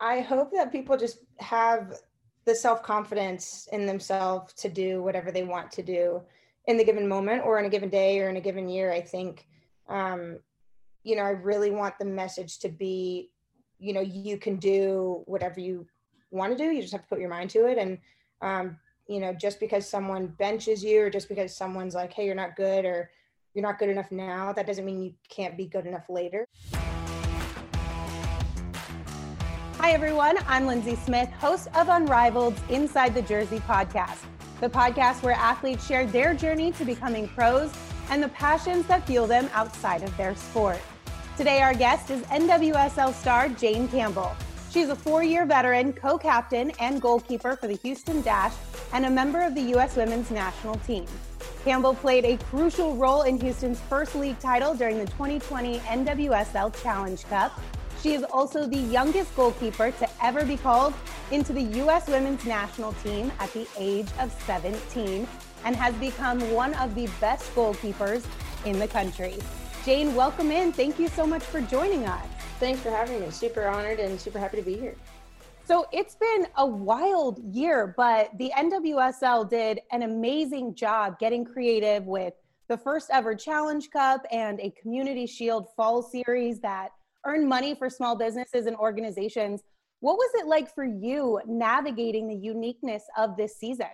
I hope that people just have the self confidence in themselves to do whatever they want to do in the given moment or in a given day or in a given year. I think, um, you know, I really want the message to be, you know, you can do whatever you want to do. You just have to put your mind to it. And, um, you know, just because someone benches you or just because someone's like, hey, you're not good or you're not good enough now, that doesn't mean you can't be good enough later. Hi, everyone. I'm Lindsay Smith, host of Unrivaled Inside the Jersey podcast, the podcast where athletes share their journey to becoming pros and the passions that fuel them outside of their sport. Today, our guest is NWSL star Jane Campbell. She's a four year veteran, co captain, and goalkeeper for the Houston Dash, and a member of the U.S. women's national team. Campbell played a crucial role in Houston's first league title during the 2020 NWSL Challenge Cup she is also the youngest goalkeeper to ever be called into the U.S. women's national team at the age of 17 and has become one of the best goalkeepers in the country. Jane, welcome in. Thank you so much for joining us. Thanks for having me. Super honored and super happy to be here. So it's been a wild year, but the NWSL did an amazing job getting creative with the first ever Challenge Cup and a Community Shield Fall Series that earn money for small businesses and organizations. What was it like for you navigating the uniqueness of this season?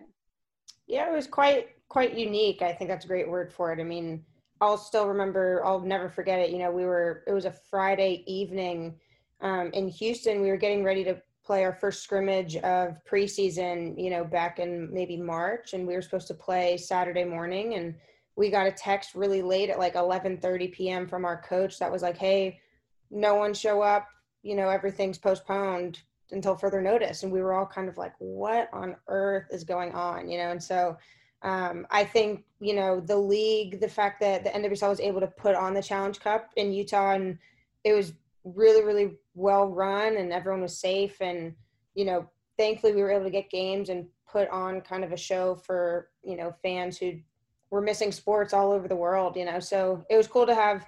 Yeah, it was quite quite unique. I think that's a great word for it. I mean, I'll still remember. I'll never forget it. You know, we were. It was a Friday evening um, in Houston. We were getting ready to play our first scrimmage of preseason. You know, back in maybe March, and we were supposed to play Saturday morning. And we got a text really late at like 11:30 p.m. from our coach that was like, "Hey, no one show up you know everything's postponed until further notice. And we were all kind of like what on earth is going on you know? And so um, i think you know the league the fact that the nwsl was able to put on the challenge cup in utah and it was really really well run and everyone was safe and you know thankfully we were able to get games and put on kind of a show for you know fans who were missing sports all over the world you know? So it was cool to have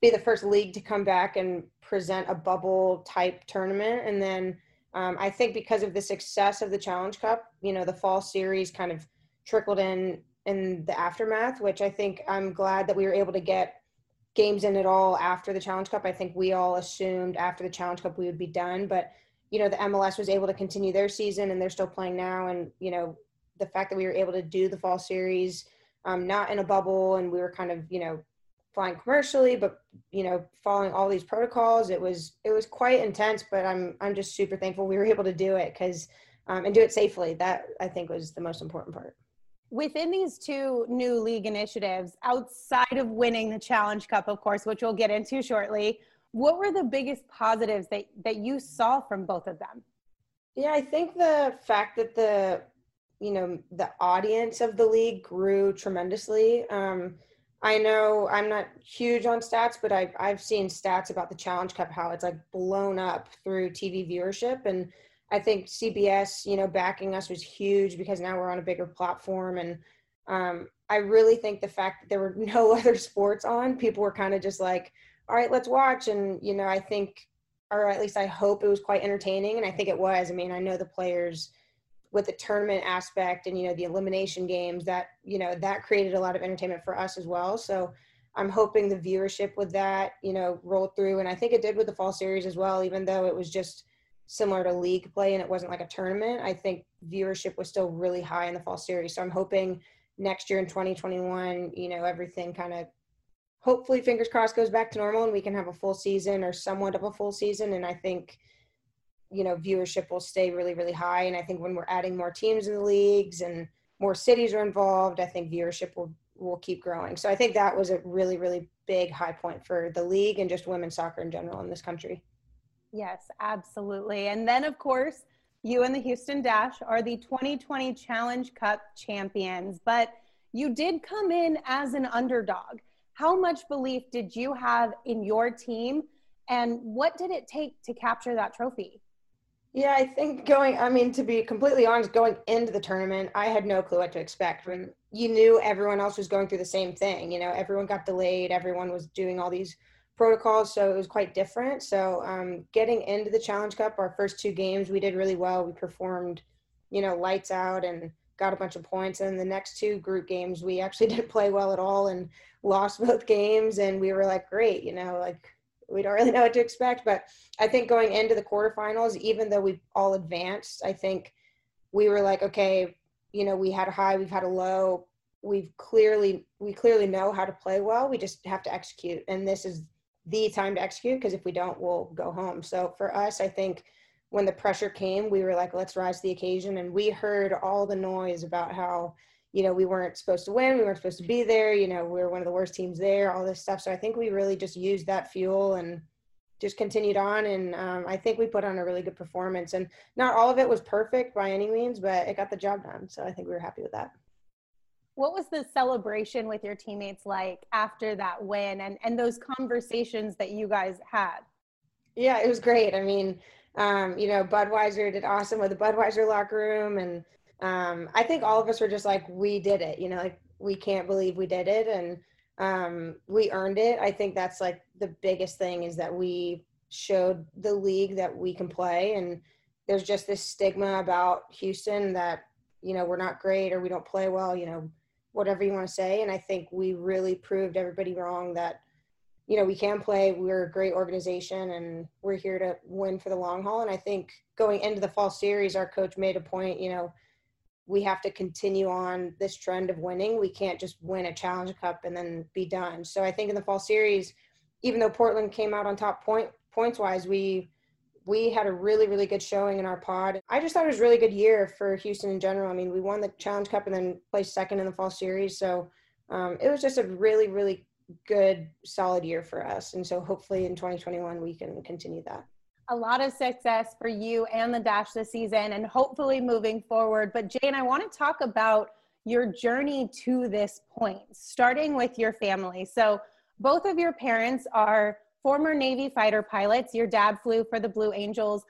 be the first league to come back and present a bubble type tournament. And then um, I think because of the success of the Challenge Cup, you know, the fall series kind of trickled in in the aftermath, which I think I'm glad that we were able to get games in at all after the Challenge Cup. I think we all assumed after the Challenge Cup we would be done, but you know, the MLS was able to continue their season and they're still playing now. And you know, the fact that we were able to do the fall series, um, not in a bubble, and we were kind of you know flying commercially, but you know, following all these protocols, it was it was quite intense. But I'm I'm just super thankful we were able to do it because um, and do it safely. That I think was the most important part. Within these two new league initiatives, outside of winning the Challenge Cup, of course, which we'll get into shortly, what were the biggest positives that that you saw from both of them? Yeah, I think the fact that the you know the audience of the league grew tremendously. Um, I know I'm not huge on stats, but I've I've seen stats about the Challenge Cup how it's like blown up through TV viewership, and I think CBS, you know, backing us was huge because now we're on a bigger platform, and um, I really think the fact that there were no other sports on, people were kind of just like, all right, let's watch, and you know, I think, or at least I hope it was quite entertaining, and I think it was. I mean, I know the players with the tournament aspect and you know the elimination games that you know that created a lot of entertainment for us as well. So i'm hoping the viewership with that you know rolled through. And i think it did with the fall series as well even though it was just similar to league play and it wasn't like a tournament i think viewership was still really high in the fall series. So i'm hoping next year in 2021 you know everything kind of hopefully fingers crossed goes back to normal and we can have a full season or somewhat of a full season. And i think you know viewership will stay really really high. And i think when we're adding more teams in the leagues and more cities are involved i think viewership will will keep growing. So i think that was a really really big high point for the league and just women's soccer in general in this country. Yes absolutely. And then of course you and the houston dash are the 2020 challenge cup champions. But you did come in as an underdog. How much belief did you have in your team? And what did it take to capture that trophy yeah, I think going, I mean, to be completely honest, going into the tournament, I had no clue what to expect. When you knew everyone else was going through the same thing, you know, everyone got delayed, everyone was doing all these protocols, so it was quite different. So um, getting into the Challenge Cup, our first two games, we did really well. We performed, you know, lights out and got a bunch of points. And the next two group games, we actually didn't play well at all and lost both games. And we were like, great, you know, like we don't really know what to expect. But I think going into the quarterfinals, even though we all advanced, I think we were like, okay, you know, we had a high, we've had a low. We've clearly we clearly know how to play well. We just have to execute, and this is the time to execute because if we don't, we'll go home. So for us, I think when the pressure came, we were like, let's rise to the occasion. And we heard all the noise about how, you know, we weren't supposed to win, we weren't supposed to be there, you know, we are one of the worst teams there, all this stuff. So I think we really just used that fuel and just continued on. And um, I think we put on a really good performance. And not all of it was perfect by any means, but it got the job done. So I think we were happy with that what was the celebration with your teammates like after that win and and those conversations that you guys had yeah it was great i mean um, you know budweiser did awesome with the budweiser locker room and um, i think all of us were just like we did it you know like we can't believe we did it and um, we earned it i think that's like the biggest thing is that we showed the league that we can play and there's just this stigma about houston that you know we're not great or we don't play well you know whatever you want to say. And I think we really proved everybody wrong that, you know, we can play. We're a great organization and we're here to win for the long haul. And I think going into the fall series, our coach made a point, you know, we have to continue on this trend of winning. We can't just win a challenge cup and then be done. So I think in the fall series, even though Portland came out on top point points wise, we we had a really, really good showing in our pod. I just thought it was a really good year for Houston in general. I mean, we won the Challenge Cup and then placed second in the fall series. So um, it was just a really, really good, solid year for us. And so hopefully in 2021, we can continue that. A lot of success for you and the Dash this season, and hopefully moving forward. But Jane, I want to talk about your journey to this point, starting with your family. So both of your parents are former Navy fighter pilots. Your dad flew for the Blue Angels.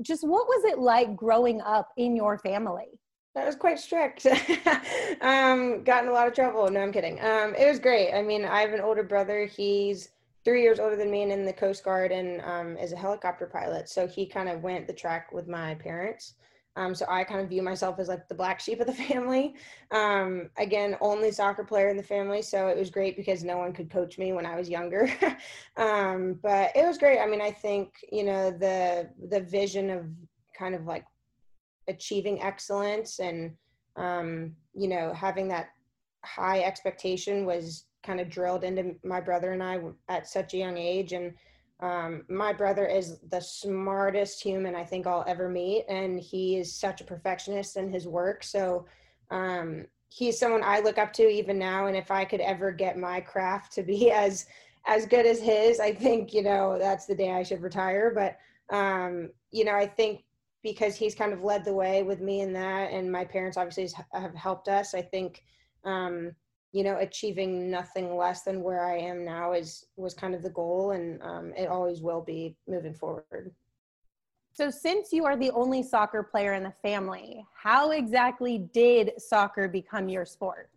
Just what was it like growing up in your family? That was quite strict. um, got in a lot of trouble. No, I'm kidding. Um, it was great. I mean, I have an older brother. He's three years older than me and in the Coast Guard and um, is a helicopter pilot. So he kind of went the track with my parents. Um, so I kind of view myself as like the black sheep of the family. Um, again, only soccer player in the family, so it was great because no one could coach me when I was younger. um, but it was great. I mean, I think you know the the vision of kind of like achieving excellence and um, you know having that high expectation was kind of drilled into my brother and I at such a young age and um, my brother is the smartest human I think I'll ever meet, and he is such a perfectionist in his work. So um, he's someone I look up to even now. And if I could ever get my craft to be as as good as his, I think you know that's the day I should retire. But um, you know, I think because he's kind of led the way with me in that, and my parents obviously have helped us. I think um, you know achieving nothing less than where i am now is was kind of the goal and um, it always will be moving forward. So since you are the only soccer player in the family how exactly did soccer become your sport?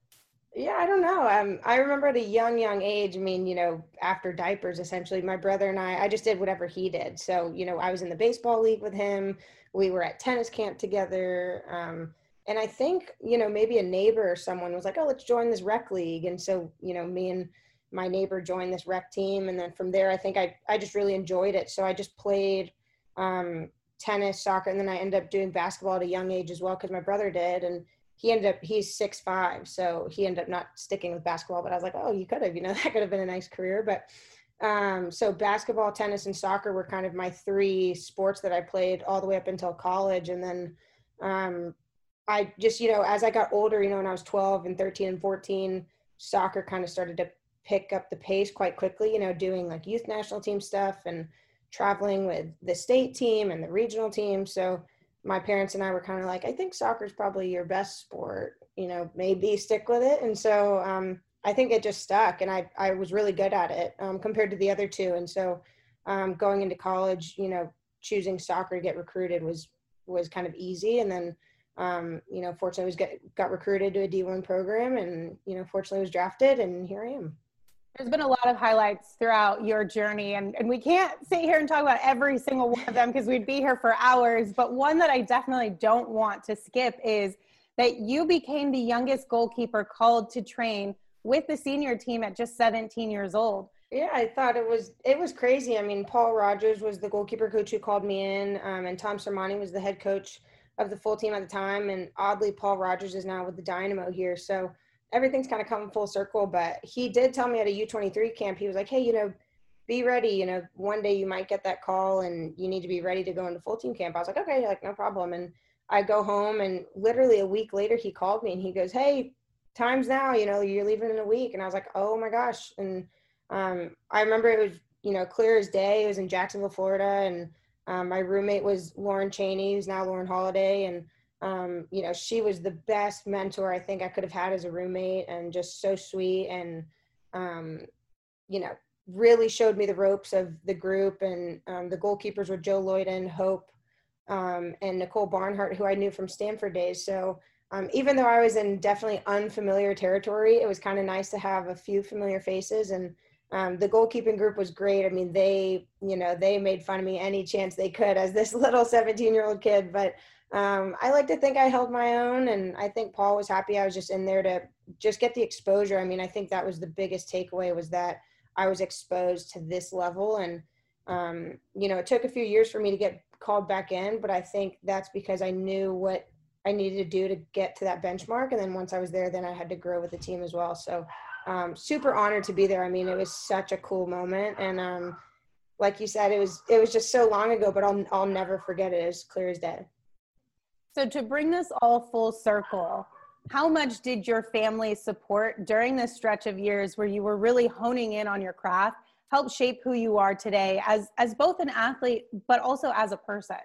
Yeah i don't know. Um, i remember at a young young age i mean you know after diapers essentially my brother and i i just did whatever he did. So you know i was in the baseball league with him. We were at tennis camp together. Um, and I think, you know, maybe a neighbor or someone was like, oh, let's join this rec league. And so, you know, me and my neighbor joined this rec team. And then from there, I think I, I just really enjoyed it. So I just played um, tennis, soccer, and then I ended up doing basketball at a young age as well because my brother did. And he ended up, he's six five, So he ended up not sticking with basketball. But I was like, oh, you could have, you know, that could have been a nice career. But um, so basketball, tennis, and soccer were kind of my three sports that I played all the way up until college. And then um, I just, you know, as I got older, you know, when I was 12 and 13 and 14, soccer kind of started to pick up the pace quite quickly, you know, doing like youth national team stuff and traveling with the state team and the regional team. So my parents and I were kind of like, I think soccer is probably your best sport, you know, maybe stick with it. And so um, I think it just stuck and I, I was really good at it um, compared to the other two. And so um, going into college, you know, choosing soccer to get recruited was, was kind of easy. And then um, you know, fortunately I was get, got recruited to a D1 program and, you know, fortunately I was drafted and here I am. There's been a lot of highlights throughout your journey, and, and we can't sit here and talk about every single one of them because we'd be here for hours. But one that I definitely don't want to skip is that you became the youngest goalkeeper called to train with the senior team at just 17 years old. Yeah, I thought it was it was crazy. I mean, Paul Rogers was the goalkeeper coach who called me in, um, and Tom Sermanni was the head coach of the full team at the time. And oddly, Paul Rogers is now with the Dynamo here. So everything's kind of coming full circle. But he did tell me at a U23 camp, he was like, "Hey, you know, be ready. You know, one day you might get that call, and you need to be ready to go into full team camp." I was like, "Okay, like no problem." And I go home, and literally a week later, he called me and he goes, "Hey, time's now. You know, you're leaving in a week." And I was like, "Oh my gosh!" And um, I remember it was you know clear as day. It was in Jacksonville, Florida, and um, my roommate was Lauren Cheney, who's now Lauren Holiday, and um, you know she was the best mentor I think I could have had as a roommate, and just so sweet, and um, you know really showed me the ropes of the group. And um, the goalkeepers were Jill Loyden, Hope, um, and Nicole Barnhart, who I knew from Stanford days. So um, even though I was in definitely unfamiliar territory, it was kind of nice to have a few familiar faces and um, the goalkeeping group was great. I mean, they, you know, they made fun of me any chance they could as this little 17 year old kid. But um, I like to think I held my own, and I think Paul was happy I was just in there to just get the exposure. I mean, I think that was the biggest takeaway was that I was exposed to this level, and um, you know, it took a few years for me to get called back in, but I think that's because I knew what I needed to do to get to that benchmark, and then once I was there, then I had to grow with the team as well. So um, super honored to be there. I mean, it was such a cool moment, and um, like you said, it was it was just so long ago, but I'll I'll never forget it as clear as day. So to bring this all full circle, how much did your family support during this stretch of years where you were really honing in on your craft help shape who you are today as as both an athlete but also as a person?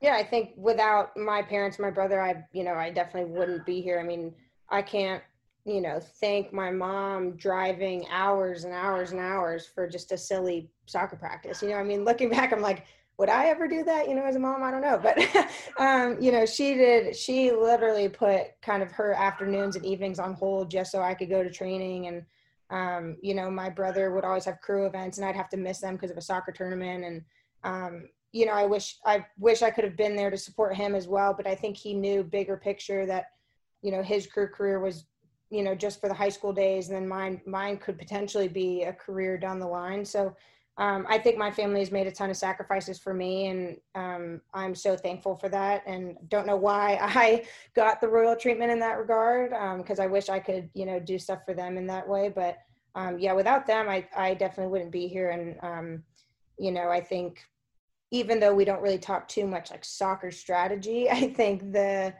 Yeah, I think without my parents, my brother, I you know, I definitely wouldn't be here. I mean, I can't you know, thank my mom driving hours and hours and hours for just a silly soccer practice. You know, I mean, looking back, I'm like, would I ever do that? You know, as a mom, I don't know. But, um, you know, she did, she literally put kind of her afternoons and evenings on hold just so I could go to training. And, um, you know, my brother would always have crew events and I'd have to miss them because of a soccer tournament. And, um, you know, I wish, I wish I could have been there to support him as well. But I think he knew bigger picture that, you know, his crew career was you know just for the high school days and then mine mine could potentially be a career down the line so um, i think my family has made a ton of sacrifices for me and um, i'm so thankful for that and don't know why i got the royal treatment in that regard because um, i wish i could you know do stuff for them in that way but um, yeah without them i, I definitely wouldn't be here and um, you know i think even though we don't really talk too much like soccer strategy i think the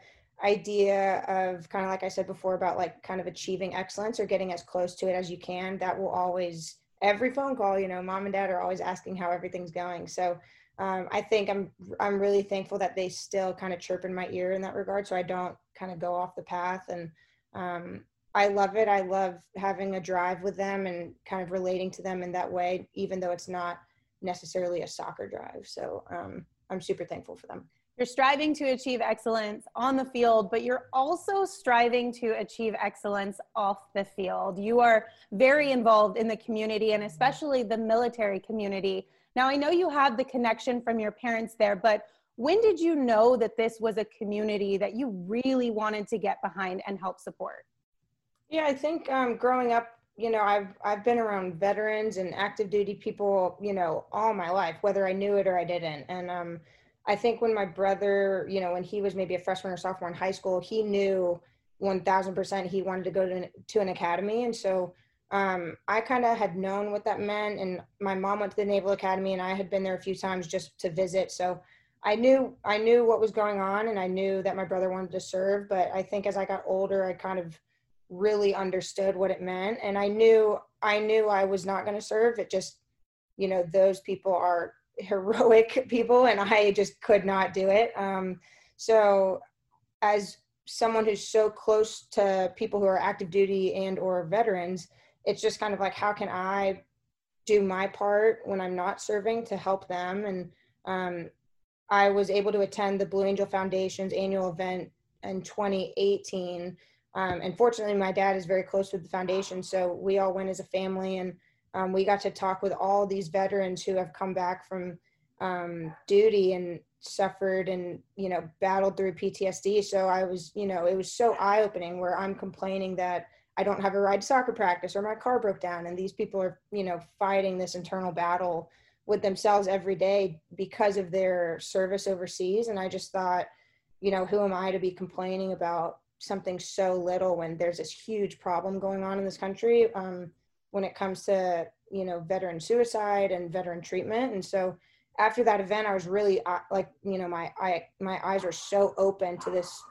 idea of kind of like I said before about like kind of achieving excellence or getting as close to it as you can, that will always every phone call, you know, mom and dad are always asking how everything's going. So um, I think I'm I'm really thankful that they still kind of chirp in my ear in that regard, so I don't kind of go off the path. And um, I love it. I love having a drive with them and kind of relating to them in that way, even though it's not necessarily a soccer drive. So um, I'm super thankful for them. You're striving to achieve excellence on the field, but you're also striving to achieve excellence off the field. You are very involved in the community and especially the military community. Now, I know you have the connection from your parents there, but when did you know that this was a community that you really wanted to get behind and help support? Yeah, I think um, growing up, you know, I've I've been around veterans and active duty people, you know, all my life, whether I knew it or I didn't. And um, I think when my brother, you know, when he was maybe a freshman or sophomore in high school, he knew 1000% he wanted to go to, to an academy. And so um, I kind of had known what that meant. And my mom went to the Naval Academy and I had been there a few times just to visit. So I knew, I knew what was going on and I knew that my brother wanted to serve. But I think as I got older, I kind of really understood what it meant. And I knew, I knew I was not going to serve. It just, you know, those people are heroic people and I just could not do it. Um, so as someone who's so close to people who are active duty and or veterans, it's just kind of like, how can I do my part when I'm not serving to help them? And um, I was able to attend the Blue Angel Foundation's annual event in 2018 Um, and fortunately, my dad is very close with the foundation, so we all went as a family, and um, we got to talk with all these veterans who have come back from um, duty and suffered and you know battled through PTSD. So I was, you know, it was so eye opening where I'm complaining that I don't have a ride to soccer practice or my car broke down, and these people are, you know, fighting this internal battle with themselves every day because of their service overseas. And I just thought, you know, who am I to be complaining about something so little when there's this huge problem going on in this country um, when it comes to, you know, veteran suicide and veteran treatment. And so after that event, I was really uh, like, you know, my I my eyes were so open to this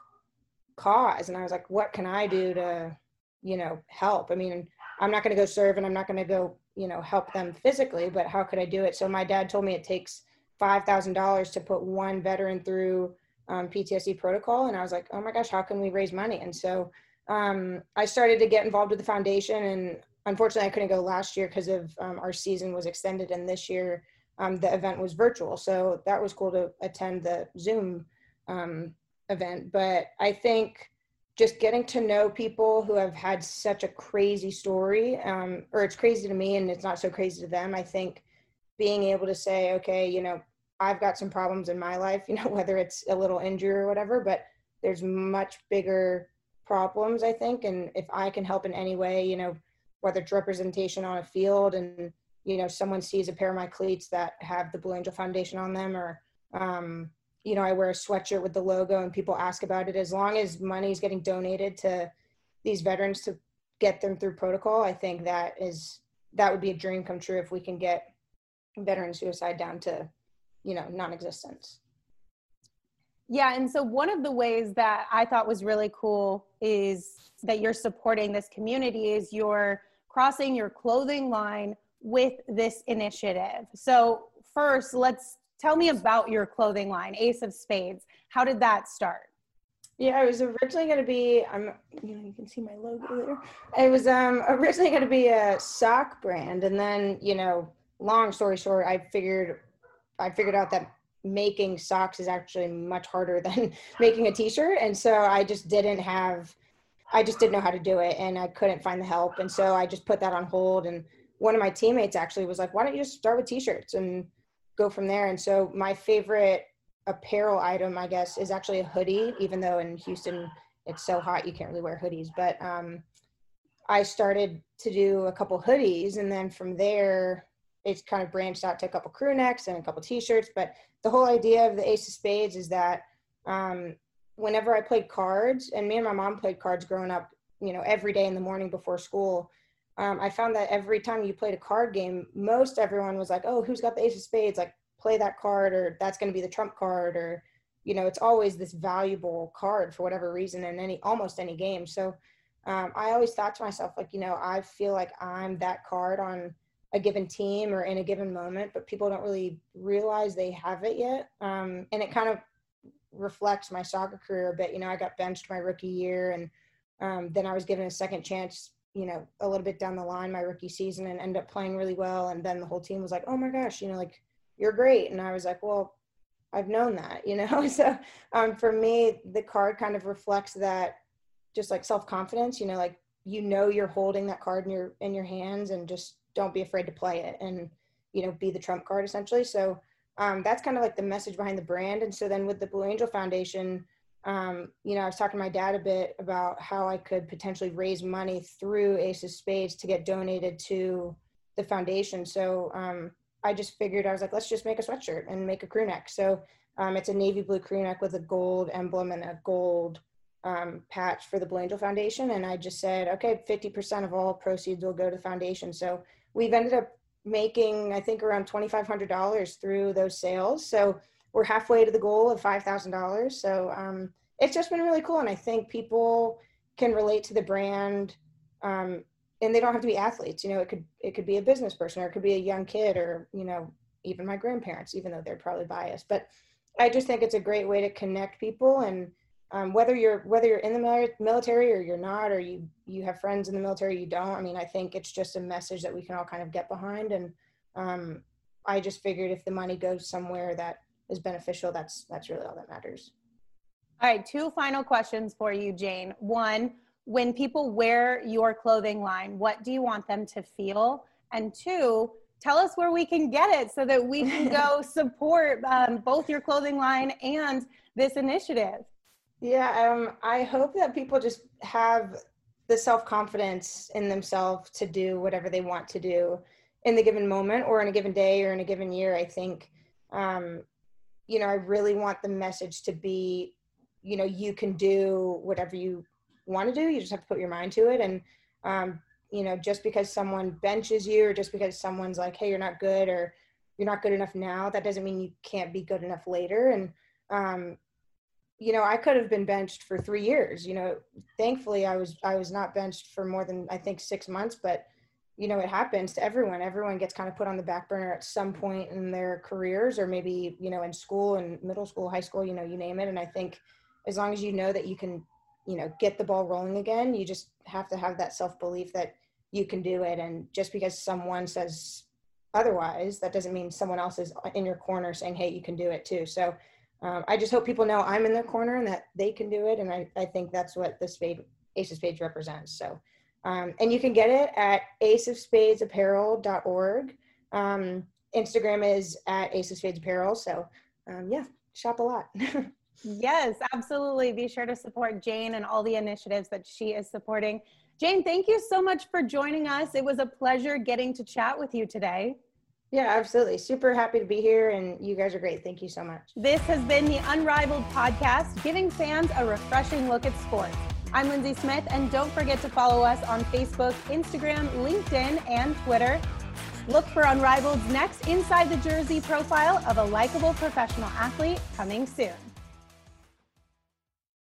cause, and I was like, what can I do to, you know, help? I mean, I'm not going to go serve, and I'm not going to go, you know, help them physically, but how could I do it? So my dad told me it takes five thousand dollars to put one veteran through um, PTSD protocol, and I was like, oh my gosh, how can we raise money? And so um, I started to get involved with the foundation, and unfortunately, I couldn't go last year because of um, our season was extended, and this year um, the event was virtual. So that was cool to attend the Zoom um, event. But I think just getting to know people who have had such a crazy story, um, or it's crazy to me and it's not so crazy to them. I think being able to say, okay, you know, I've got some problems in my life, you know, whether it's a little injury or whatever, but there's much bigger problems, I think. And if I can help in any way, you know, whether it's representation on a field and you know someone sees a pair of my cleats that have the blue angel foundation on them or um, you know i wear a sweatshirt with the logo and people ask about it as long as money is getting donated to these veterans to get them through protocol i think that is that would be a dream come true if we can get veteran suicide down to you know non-existent yeah and so one of the ways that i thought was really cool is that you're supporting this community is you're crossing your clothing line with this initiative. So, first, let's tell me about your clothing line, Ace of Spades. How did that start? Yeah, it was originally going to be. I'm. You know, you can see my logo there. It was um originally going to be a sock brand, and then you know, long story short, I figured, I figured out that making socks is actually much harder than making a t-shirt, and so I just didn't have. I just didn't know how to do it, and I couldn't find the help, and so I just put that on hold and one of my teammates actually was like, why don't you just start with t-shirts and go from there? And so my favorite apparel item, I guess, is actually a hoodie, even though in Houston it's so hot you can't really wear hoodies. But um, I started to do a couple hoodies, and then from there, it's kind of branched out to a couple crew necks and a couple t-shirts. But the whole idea of the Ace of Spades is that um, whenever I played cards, and me and my mom played cards growing up, you know, every day in the morning before school um, I found that every time you played a card game, most everyone was like, "Oh, who's got the ace of spades? Like, play that card, or that's going to be the trump card, or you know, it's always this valuable card for whatever reason in any almost any game." So um, I always thought to myself, like, you know, I feel like I'm that card on a given team or in a given moment, but people don't really realize they have it yet, um, and it kind of reflects my soccer career a bit. You know, I got benched my rookie year, and um, then I was given a second chance you know, a little bit down the line my rookie season and end up playing really well. And then the whole team was like, oh my gosh, you know, like you're great. And I was like, well, I've known that, you know? so um, for me, the card kind of reflects that just like self-confidence, you know, like, you know, you're holding that card in your, in your hands and just don't be afraid to play it and, you know, be the trump card essentially. So um, that's kind of like the message behind the brand. And so then with the Blue Angel Foundation, um, you know, I was talking to my dad a bit about how I could potentially raise money through Ace of Spades to get donated to the foundation. So um, I just figured I was like, let's just make a sweatshirt and make a crew neck. So um, it's a navy blue crew neck with a gold emblem and a gold um, patch for the Blue Angel Foundation. And I just said, okay, 50% of all proceeds will go to the foundation. So we've ended up making, I think, around $2,500 through those sales. So we're halfway to the goal of $5,000. So um, it's just been really cool. And I think people can relate to the brand um, and they don't have to be athletes. You know, it could, it could be a business person or it could be a young kid or, you know, even my grandparents, even though they're probably biased. But I just think it's a great way to connect people and um, whether you're whether you're in the military or you're not or you you have friends in the military you don't i mean i think it's just a message that we can all kind of get behind and um, i just figured if the money goes somewhere that is beneficial, that's that's really all that matters. All right, two final questions for you, Jane. One, when people wear your clothing line, what do you want them to feel? And two, tell us where we can get it so that we can go support um, both your clothing line and this initiative. Yeah, um, I hope that people just have the self confidence in themselves to do whatever they want to do in the given moment or in a given day or in a given year. I think, um, you know, I really want the message to be, you know, you can do whatever you want to do. You just have to put your mind to it. And, um, you know, just because someone benches you or just because someone's like, hey, you're not good or you're not good enough now, that doesn't mean you can't be good enough later. And, um, you know, I could have been benched for three years. You know, thankfully I was I was not benched for more than I think six months, but you know, it happens to everyone. Everyone gets kind of put on the back burner at some point in their careers or maybe, you know, in school and middle school, high school, you know, you name it. And I think as long as you know that you can, you know, get the ball rolling again, you just have to have that self belief that you can do it. And just because someone says otherwise, that doesn't mean someone else is in your corner saying, hey, you can do it too. So um, I just hope people know I'm in their corner and that they can do it. And I, I think that's what the spade, Ace of Spades represents. So, um, and you can get it at aceofspadesapparel.org. Um, Instagram is at Ace of Spades Apparel. So, um, yeah, shop a lot. yes, absolutely. Be sure to support Jane and all the initiatives that she is supporting. Jane, thank you so much for joining us. It was a pleasure getting to chat with you today. Yeah, absolutely. Super happy to be here, and you guys are great. Thank you so much. This has been the Unrivaled podcast, giving fans a refreshing look at sports. I'm Lindsay Smith, and don't forget to follow us on Facebook, Instagram, LinkedIn, and Twitter. Look for Unrivaled's next Inside the Jersey profile of a likable professional athlete coming soon.